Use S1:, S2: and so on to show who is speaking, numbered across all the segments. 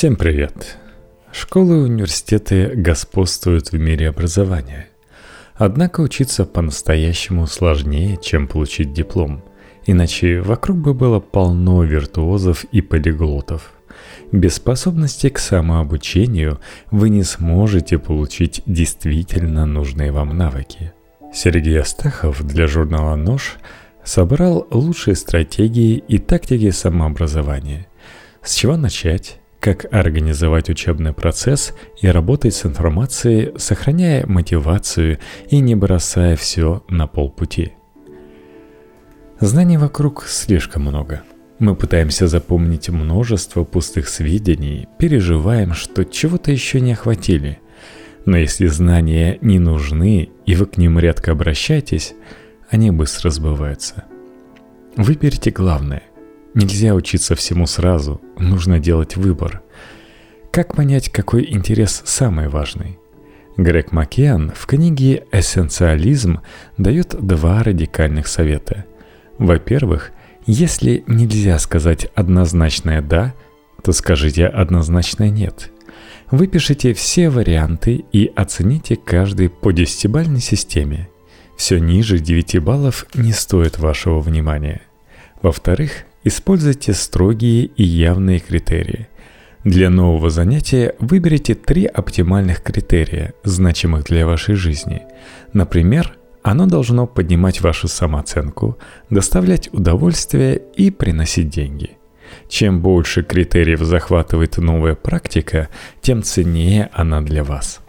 S1: Всем привет! Школы и университеты господствуют в мире образования. Однако учиться по-настоящему сложнее, чем получить диплом. Иначе вокруг бы было полно виртуозов и полиглотов. Без способности к самообучению вы не сможете получить действительно нужные вам навыки. Сергей Астахов для журнала «Нож» собрал лучшие стратегии и тактики самообразования. С чего начать? Как организовать учебный процесс и работать с информацией, сохраняя мотивацию и не бросая все на полпути. Знаний вокруг слишком много. Мы пытаемся запомнить множество пустых сведений, переживаем, что чего-то еще не охватили. Но если знания не нужны, и вы к ним редко обращаетесь, они быстро сбываются. Выберите главное. Нельзя учиться всему сразу, нужно делать выбор. Как понять, какой интерес самый важный? Грег Маккиан в книге «Эссенциализм» дает два радикальных совета. Во-первых, если нельзя сказать однозначное «да», то скажите однозначное «нет». Выпишите все варианты и оцените каждый по десятибальной системе. Все ниже 9 баллов не стоит вашего внимания. Во-вторых, Используйте строгие и явные критерии. Для нового занятия выберите три оптимальных критерия, значимых для вашей жизни. Например, оно должно поднимать вашу самооценку, доставлять удовольствие и приносить деньги. Чем больше критериев захватывает новая практика, тем ценнее она для вас.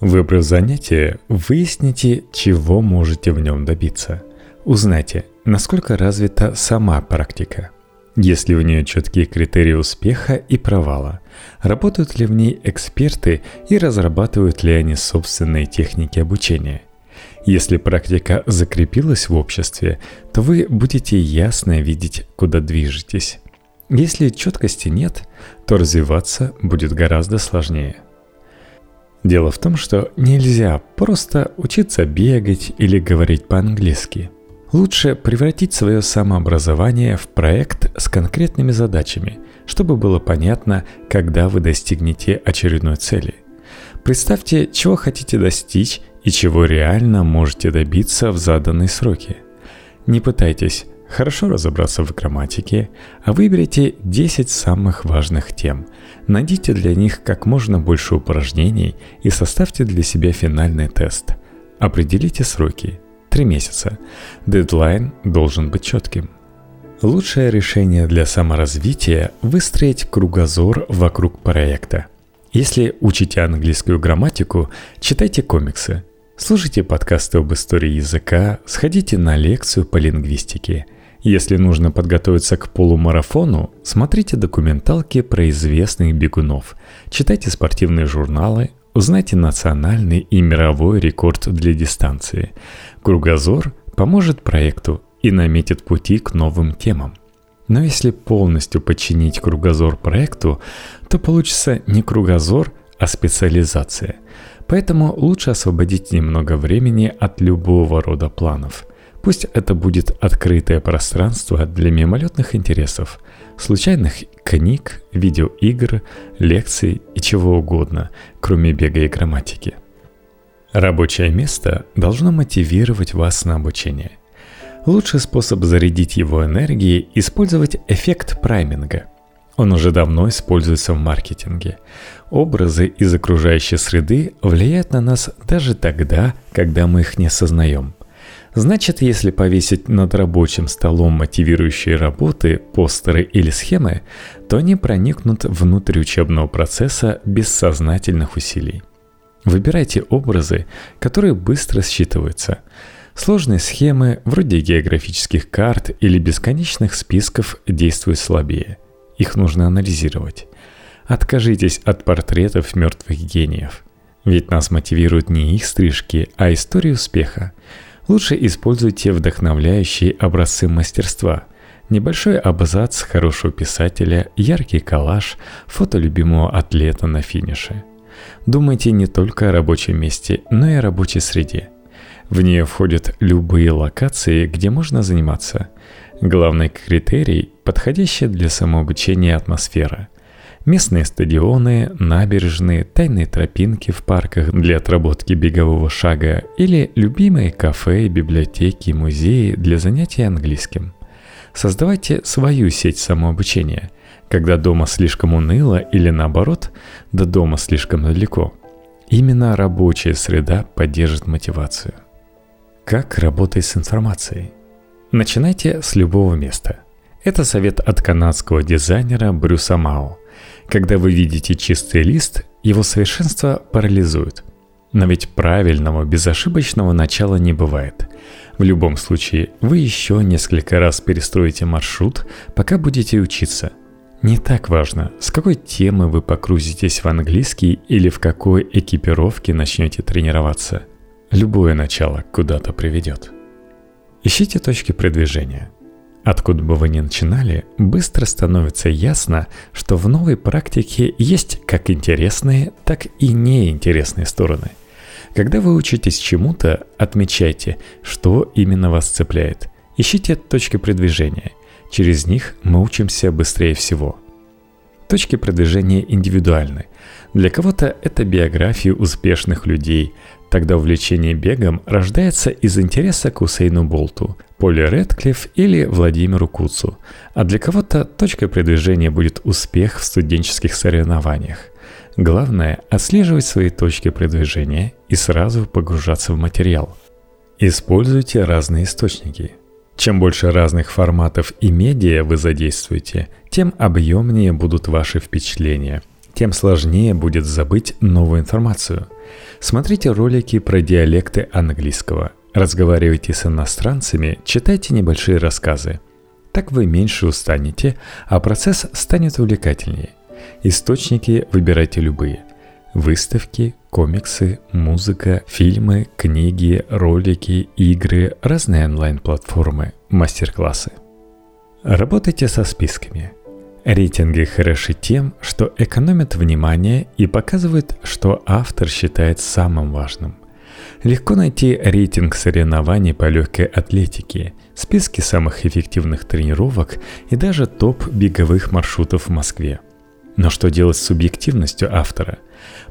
S1: Выбрав занятие, выясните, чего можете в нем добиться. Узнайте, насколько развита сама практика. Если у нее четкие критерии успеха и провала, работают ли в ней эксперты и разрабатывают ли они собственные техники обучения. Если практика закрепилась в обществе, то вы будете ясно видеть, куда движетесь. Если четкости нет, то развиваться будет гораздо сложнее. Дело в том, что нельзя просто учиться бегать или говорить по-английски – Лучше превратить свое самообразование в проект с конкретными задачами, чтобы было понятно, когда вы достигнете очередной цели. Представьте, чего хотите достичь и чего реально можете добиться в заданные сроки. Не пытайтесь хорошо разобраться в грамматике, а выберите 10 самых важных тем. Найдите для них как можно больше упражнений и составьте для себя финальный тест. Определите сроки – Три месяца. Дедлайн должен быть четким. Лучшее решение для саморазвития – выстроить кругозор вокруг проекта. Если учите английскую грамматику, читайте комиксы, слушайте подкасты об истории языка, сходите на лекцию по лингвистике. Если нужно подготовиться к полумарафону, смотрите документалки про известных бегунов, читайте спортивные журналы, Узнайте национальный и мировой рекорд для дистанции. Кругозор поможет проекту и наметит пути к новым темам. Но если полностью подчинить кругозор проекту, то получится не кругозор, а специализация. Поэтому лучше освободить немного времени от любого рода планов. Пусть это будет открытое пространство для мимолетных интересов, случайных книг, видеоигр, лекций и чего угодно, кроме бега и грамматики. Рабочее место должно мотивировать вас на обучение. Лучший способ зарядить его энергией – использовать эффект прайминга. Он уже давно используется в маркетинге. Образы из окружающей среды влияют на нас даже тогда, когда мы их не осознаем – Значит, если повесить над рабочим столом мотивирующие работы, постеры или схемы, то они проникнут внутрь учебного процесса без сознательных усилий. Выбирайте образы, которые быстро считываются. Сложные схемы, вроде географических карт или бесконечных списков, действуют слабее. Их нужно анализировать. Откажитесь от портретов мертвых гениев. Ведь нас мотивируют не их стрижки, а истории успеха. Лучше используйте вдохновляющие образцы мастерства. Небольшой абзац хорошего писателя, яркий коллаж, фото любимого атлета на финише. Думайте не только о рабочем месте, но и о рабочей среде. В нее входят любые локации, где можно заниматься. Главный критерий – подходящая для самообучения атмосфера. Местные стадионы, набережные, тайные тропинки в парках для отработки бегового шага или любимые кафе, библиотеки, музеи для занятий английским. Создавайте свою сеть самообучения, когда дома слишком уныло или наоборот, до дома слишком далеко. Именно рабочая среда поддержит мотивацию. Как работать с информацией? Начинайте с любого места. Это совет от канадского дизайнера Брюса Мао – когда вы видите чистый лист, его совершенство парализует. Но ведь правильного, безошибочного начала не бывает. В любом случае, вы еще несколько раз перестроите маршрут, пока будете учиться. Не так важно, с какой темы вы погрузитесь в английский или в какой экипировке начнете тренироваться. Любое начало куда-то приведет. Ищите точки продвижения – Откуда бы вы ни начинали, быстро становится ясно, что в новой практике есть как интересные, так и неинтересные стороны. Когда вы учитесь чему-то, отмечайте, что именно вас цепляет. Ищите точки продвижения. Через них мы учимся быстрее всего. Точки продвижения индивидуальны. Для кого-то это биографии успешных людей, Тогда увлечение бегом рождается из интереса к Усейну Болту, Поле Редклифф или Владимиру Куцу, а для кого-то точкой продвижения будет успех в студенческих соревнованиях. Главное – отслеживать свои точки продвижения и сразу погружаться в материал. Используйте разные источники. Чем больше разных форматов и медиа вы задействуете, тем объемнее будут ваши впечатления, тем сложнее будет забыть новую информацию – Смотрите ролики про диалекты английского. Разговаривайте с иностранцами, читайте небольшие рассказы. Так вы меньше устанете, а процесс станет увлекательнее. Источники выбирайте любые. Выставки, комиксы, музыка, фильмы, книги, ролики, игры, разные онлайн-платформы, мастер-классы. Работайте со списками – Рейтинги хороши тем, что экономят внимание и показывают, что автор считает самым важным. Легко найти рейтинг соревнований по легкой атлетике, списки самых эффективных тренировок и даже топ беговых маршрутов в Москве. Но что делать с субъективностью автора?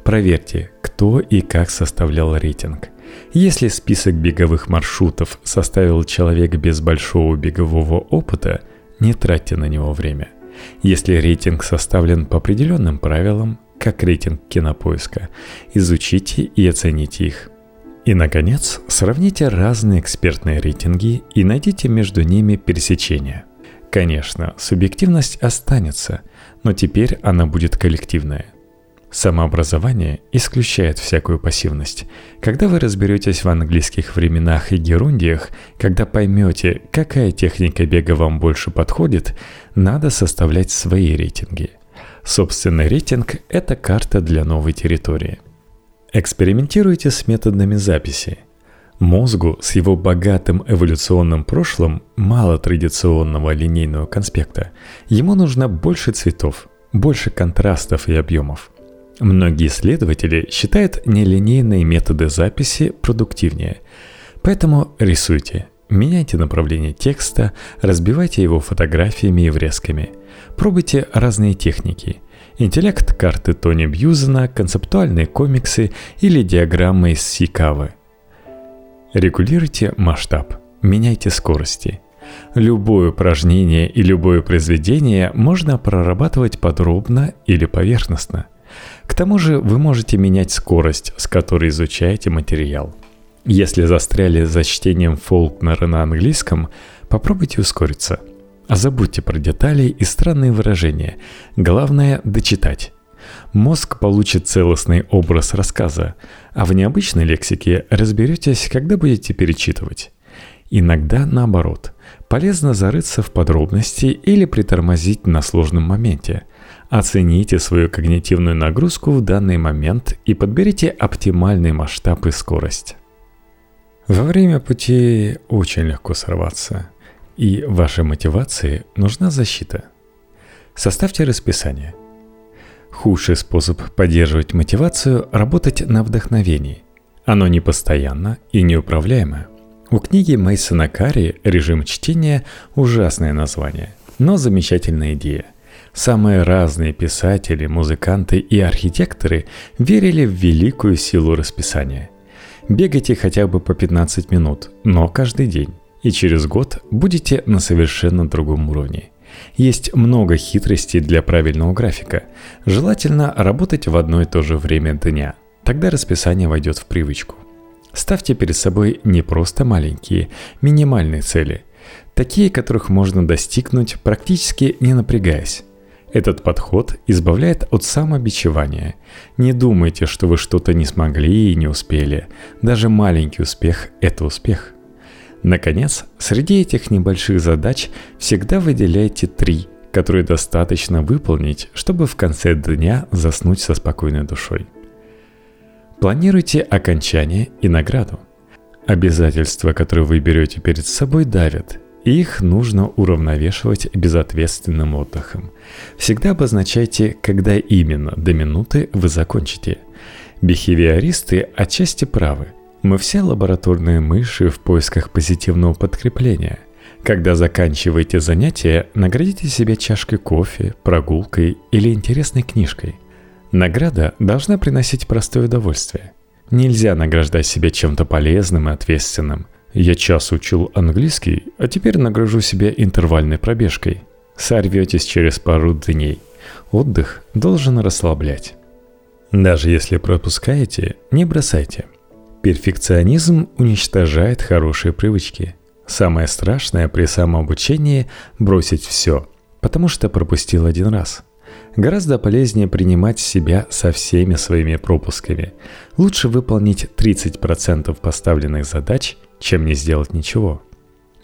S1: Проверьте, кто и как составлял рейтинг. Если список беговых маршрутов составил человек без большого бегового опыта, не тратьте на него время – если рейтинг составлен по определенным правилам, как рейтинг кинопоиска, изучите и оцените их. И, наконец, сравните разные экспертные рейтинги и найдите между ними пересечения. Конечно, субъективность останется, но теперь она будет коллективная – Самообразование исключает всякую пассивность. Когда вы разберетесь в английских временах и герундиях, когда поймете, какая техника бега вам больше подходит, надо составлять свои рейтинги. Собственный рейтинг – это карта для новой территории. Экспериментируйте с методами записи. Мозгу с его богатым эволюционным прошлым мало традиционного линейного конспекта. Ему нужно больше цветов, больше контрастов и объемов – Многие исследователи считают нелинейные методы записи продуктивнее. Поэтому рисуйте, меняйте направление текста, разбивайте его фотографиями и врезками. Пробуйте разные техники. Интеллект карты Тони Бьюзена, концептуальные комиксы или диаграммы из Сикавы. Регулируйте масштаб, меняйте скорости – Любое упражнение и любое произведение можно прорабатывать подробно или поверхностно – к тому же вы можете менять скорость, с которой изучаете материал. Если застряли за чтением Фолкнера на английском, попробуйте ускориться. А забудьте про детали и странные выражения. Главное – дочитать. Мозг получит целостный образ рассказа, а в необычной лексике разберетесь, когда будете перечитывать. Иногда наоборот. Полезно зарыться в подробности или притормозить на сложном моменте – Оцените свою когнитивную нагрузку в данный момент и подберите оптимальный масштаб и скорость. Во время пути очень легко сорваться, и вашей мотивации нужна защита. Составьте расписание. Худший способ поддерживать мотивацию – работать на вдохновении. Оно непостоянно и неуправляемо. У книги Мейсона Карри «Режим чтения» ужасное название, но замечательная идея – Самые разные писатели, музыканты и архитекторы верили в великую силу расписания. Бегайте хотя бы по 15 минут, но каждый день. И через год будете на совершенно другом уровне. Есть много хитростей для правильного графика. Желательно работать в одно и то же время дня. Тогда расписание войдет в привычку. Ставьте перед собой не просто маленькие, минимальные цели. Такие, которых можно достигнуть, практически не напрягаясь. Этот подход избавляет от самобичевания. Не думайте, что вы что-то не смогли и не успели. Даже маленький успех – это успех. Наконец, среди этих небольших задач всегда выделяйте три, которые достаточно выполнить, чтобы в конце дня заснуть со спокойной душой. Планируйте окончание и награду. Обязательства, которые вы берете перед собой, давят, их нужно уравновешивать безответственным отдыхом. Всегда обозначайте, когда именно до минуты вы закончите. Бихевиористы отчасти правы. Мы все лабораторные мыши в поисках позитивного подкрепления. Когда заканчиваете занятие, наградите себя чашкой кофе, прогулкой или интересной книжкой. Награда должна приносить простое удовольствие. Нельзя награждать себя чем-то полезным и ответственным – я час учил английский, а теперь нагружу себя интервальной пробежкой. Сорветесь через пару дней. Отдых должен расслаблять. Даже если пропускаете, не бросайте. Перфекционизм уничтожает хорошие привычки. Самое страшное при самообучении – бросить все, потому что пропустил один раз. Гораздо полезнее принимать себя со всеми своими пропусками. Лучше выполнить 30% поставленных задач – чем не сделать ничего.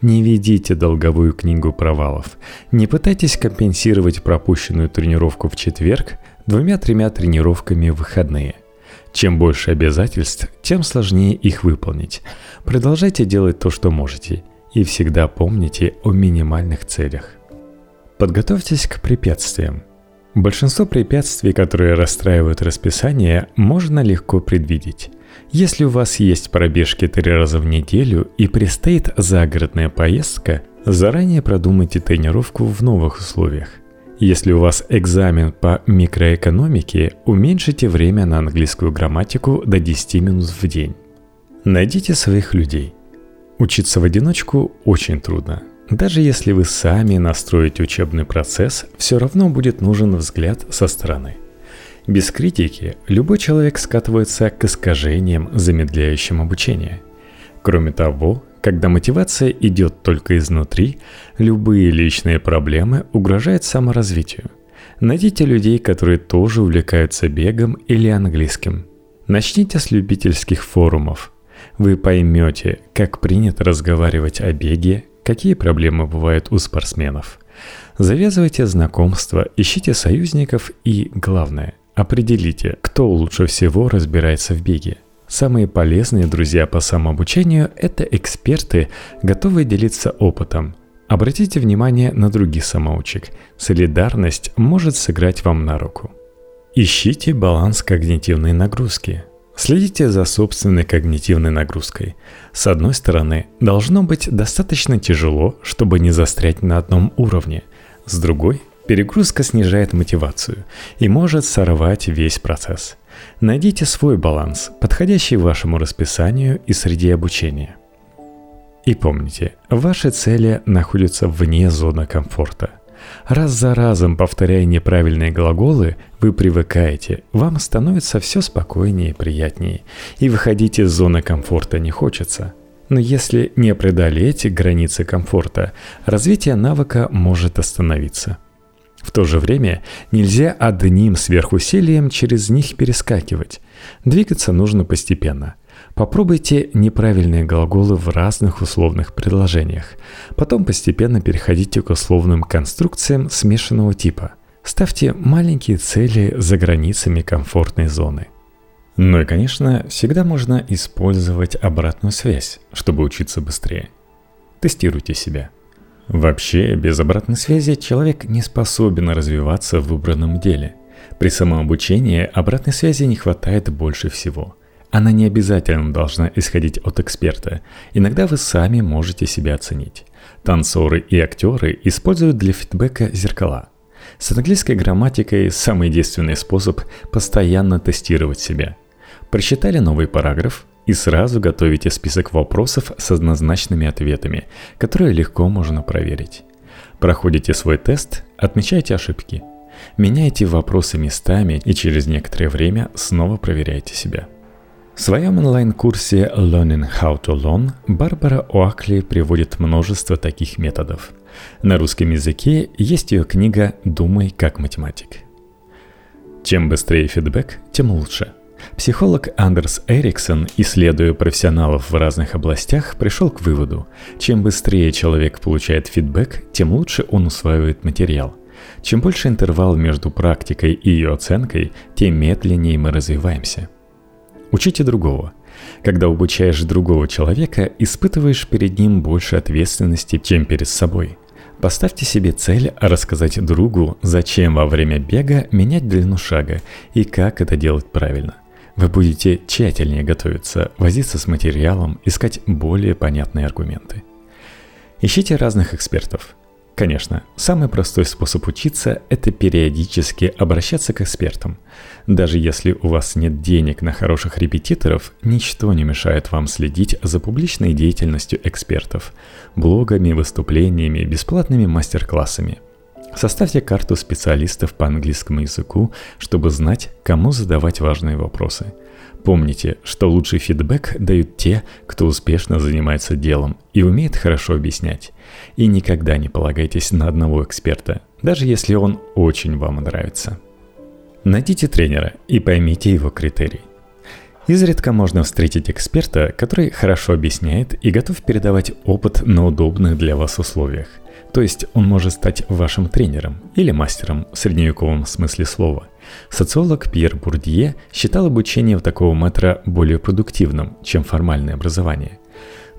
S1: Не ведите долговую книгу провалов. Не пытайтесь компенсировать пропущенную тренировку в четверг двумя-тремя тренировками в выходные. Чем больше обязательств, тем сложнее их выполнить. Продолжайте делать то, что можете, и всегда помните о минимальных целях. Подготовьтесь к препятствиям. Большинство препятствий, которые расстраивают расписание, можно легко предвидеть. Если у вас есть пробежки три раза в неделю и предстоит загородная поездка, заранее продумайте тренировку в новых условиях. Если у вас экзамен по микроэкономике, уменьшите время на английскую грамматику до 10 минут в день. Найдите своих людей. Учиться в одиночку очень трудно. Даже если вы сами настроите учебный процесс, все равно будет нужен взгляд со стороны – без критики любой человек скатывается к искажениям, замедляющим обучение. Кроме того, когда мотивация идет только изнутри, любые личные проблемы угрожают саморазвитию. Найдите людей, которые тоже увлекаются бегом или английским. Начните с любительских форумов. Вы поймете, как принято разговаривать о беге, какие проблемы бывают у спортсменов. Завязывайте знакомства, ищите союзников и, главное – Определите, кто лучше всего разбирается в беге. Самые полезные друзья по самообучению – это эксперты, готовые делиться опытом. Обратите внимание на других самоучек. Солидарность может сыграть вам на руку. Ищите баланс когнитивной нагрузки. Следите за собственной когнитивной нагрузкой. С одной стороны, должно быть достаточно тяжело, чтобы не застрять на одном уровне. С другой, Перегрузка снижает мотивацию и может сорвать весь процесс. Найдите свой баланс, подходящий вашему расписанию и среде обучения. И помните, ваши цели находятся вне зоны комфорта. Раз за разом повторяя неправильные глаголы, вы привыкаете, вам становится все спокойнее и приятнее, и выходить из зоны комфорта не хочется. Но если не преодолеть границы комфорта, развитие навыка может остановиться – в то же время нельзя одним сверхусилием через них перескакивать. Двигаться нужно постепенно. Попробуйте неправильные глаголы в разных условных предложениях. Потом постепенно переходите к условным конструкциям смешанного типа. Ставьте маленькие цели за границами комфортной зоны. Ну и, конечно, всегда можно использовать обратную связь, чтобы учиться быстрее. Тестируйте себя. Вообще, без обратной связи человек не способен развиваться в выбранном деле. При самообучении обратной связи не хватает больше всего. Она не обязательно должна исходить от эксперта. Иногда вы сами можете себя оценить. Танцоры и актеры используют для фидбэка зеркала. С английской грамматикой самый действенный способ – постоянно тестировать себя. Прочитали новый параграф и сразу готовите список вопросов с однозначными ответами, которые легко можно проверить. Проходите свой тест, отмечайте ошибки. Меняйте вопросы местами и через некоторое время снова проверяйте себя. В своем онлайн-курсе Learning How to Learn Барбара Оакли приводит множество таких методов. На русском языке есть ее книга «Думай как математик». Чем быстрее фидбэк, тем лучше – Психолог Андерс Эриксон, исследуя профессионалов в разных областях, пришел к выводу, чем быстрее человек получает фидбэк, тем лучше он усваивает материал. Чем больше интервал между практикой и ее оценкой, тем медленнее мы развиваемся. Учите другого. Когда обучаешь другого человека, испытываешь перед ним больше ответственности, чем перед собой – Поставьте себе цель рассказать другу, зачем во время бега менять длину шага и как это делать правильно. Вы будете тщательнее готовиться, возиться с материалом, искать более понятные аргументы. Ищите разных экспертов. Конечно, самый простой способ учиться – это периодически обращаться к экспертам. Даже если у вас нет денег на хороших репетиторов, ничто не мешает вам следить за публичной деятельностью экспертов – блогами, выступлениями, бесплатными мастер-классами – Составьте карту специалистов по английскому языку, чтобы знать, кому задавать важные вопросы. Помните, что лучший фидбэк дают те, кто успешно занимается делом и умеет хорошо объяснять. И никогда не полагайтесь на одного эксперта, даже если он очень вам нравится. Найдите тренера и поймите его критерий. Изредка можно встретить эксперта, который хорошо объясняет и готов передавать опыт на удобных для вас условиях – то есть он может стать вашим тренером или мастером в средневековом смысле слова. Социолог Пьер Бурдье считал обучение у такого мэтра более продуктивным, чем формальное образование.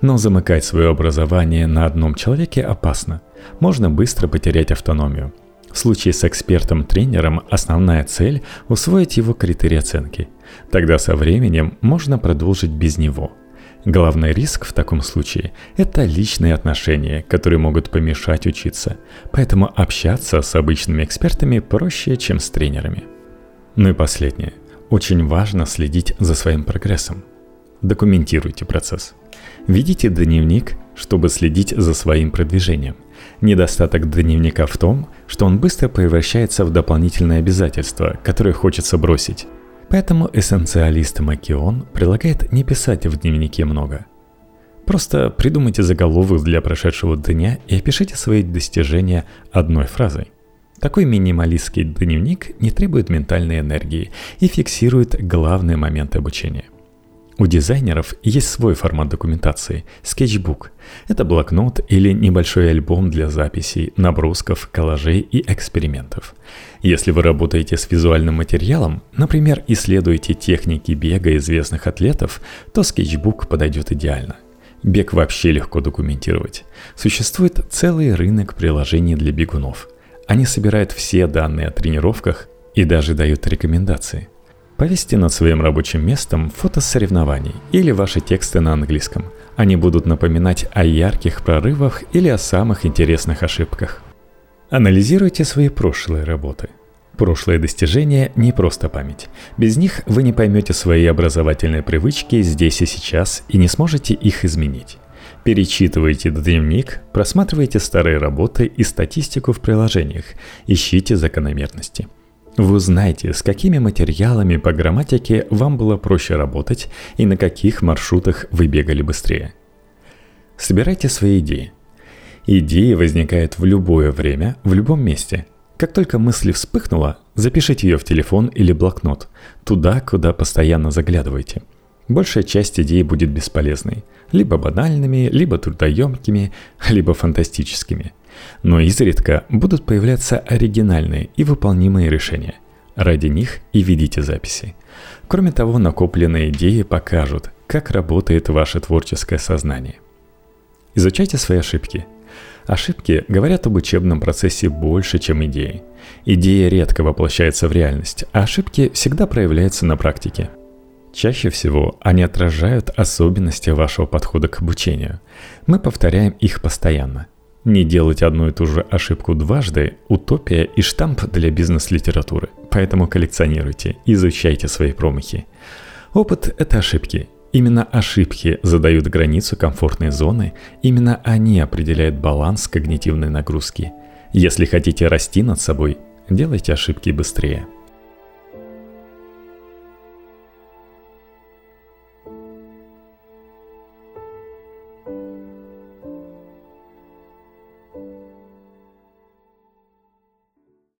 S1: Но замыкать свое образование на одном человеке опасно. Можно быстро потерять автономию. В случае с экспертом-тренером основная цель – усвоить его критерии оценки. Тогда со временем можно продолжить без него – Главный риск в таком случае – это личные отношения, которые могут помешать учиться. Поэтому общаться с обычными экспертами проще, чем с тренерами. Ну и последнее. Очень важно следить за своим прогрессом. Документируйте процесс. Ведите дневник, чтобы следить за своим продвижением. Недостаток дневника в том, что он быстро превращается в дополнительное обязательство, которое хочется бросить. Поэтому эссенциалист Макион предлагает не писать в дневнике много. Просто придумайте заголовок для прошедшего дня и опишите свои достижения одной фразой. Такой минималистский дневник не требует ментальной энергии и фиксирует главные моменты обучения – у дизайнеров есть свой формат документации – скетчбук. Это блокнот или небольшой альбом для записей, набросков, коллажей и экспериментов. Если вы работаете с визуальным материалом, например, исследуете техники бега известных атлетов, то скетчбук подойдет идеально. Бег вообще легко документировать. Существует целый рынок приложений для бегунов. Они собирают все данные о тренировках и даже дают рекомендации – Повесьте над своим рабочим местом фото соревнований или ваши тексты на английском. Они будут напоминать о ярких прорывах или о самых интересных ошибках. Анализируйте свои прошлые работы. Прошлые достижения – не просто память. Без них вы не поймете свои образовательные привычки здесь и сейчас и не сможете их изменить. Перечитывайте дневник, просматривайте старые работы и статистику в приложениях, ищите закономерности – вы узнаете, с какими материалами по грамматике вам было проще работать и на каких маршрутах вы бегали быстрее. Собирайте свои идеи. Идеи возникают в любое время, в любом месте. Как только мысль вспыхнула, запишите ее в телефон или блокнот, туда, куда постоянно заглядываете. Большая часть идей будет бесполезной, либо банальными, либо трудоемкими, либо фантастическими – но изредка будут появляться оригинальные и выполнимые решения. Ради них и ведите записи. Кроме того, накопленные идеи покажут, как работает ваше творческое сознание. Изучайте свои ошибки. Ошибки говорят об учебном процессе больше, чем идеи. Идея редко воплощается в реальность, а ошибки всегда проявляются на практике. Чаще всего они отражают особенности вашего подхода к обучению. Мы повторяем их постоянно – Не делать одну и ту же ошибку дважды – утопия и штамп для бизнес-литературы. Поэтому коллекционируйте, изучайте свои промахи. Опыт – это ошибки. Именно ошибки задают границу комфортной зоны, именно они определяют баланс когнитивной нагрузки. Если хотите расти над собой, делайте ошибки быстрее –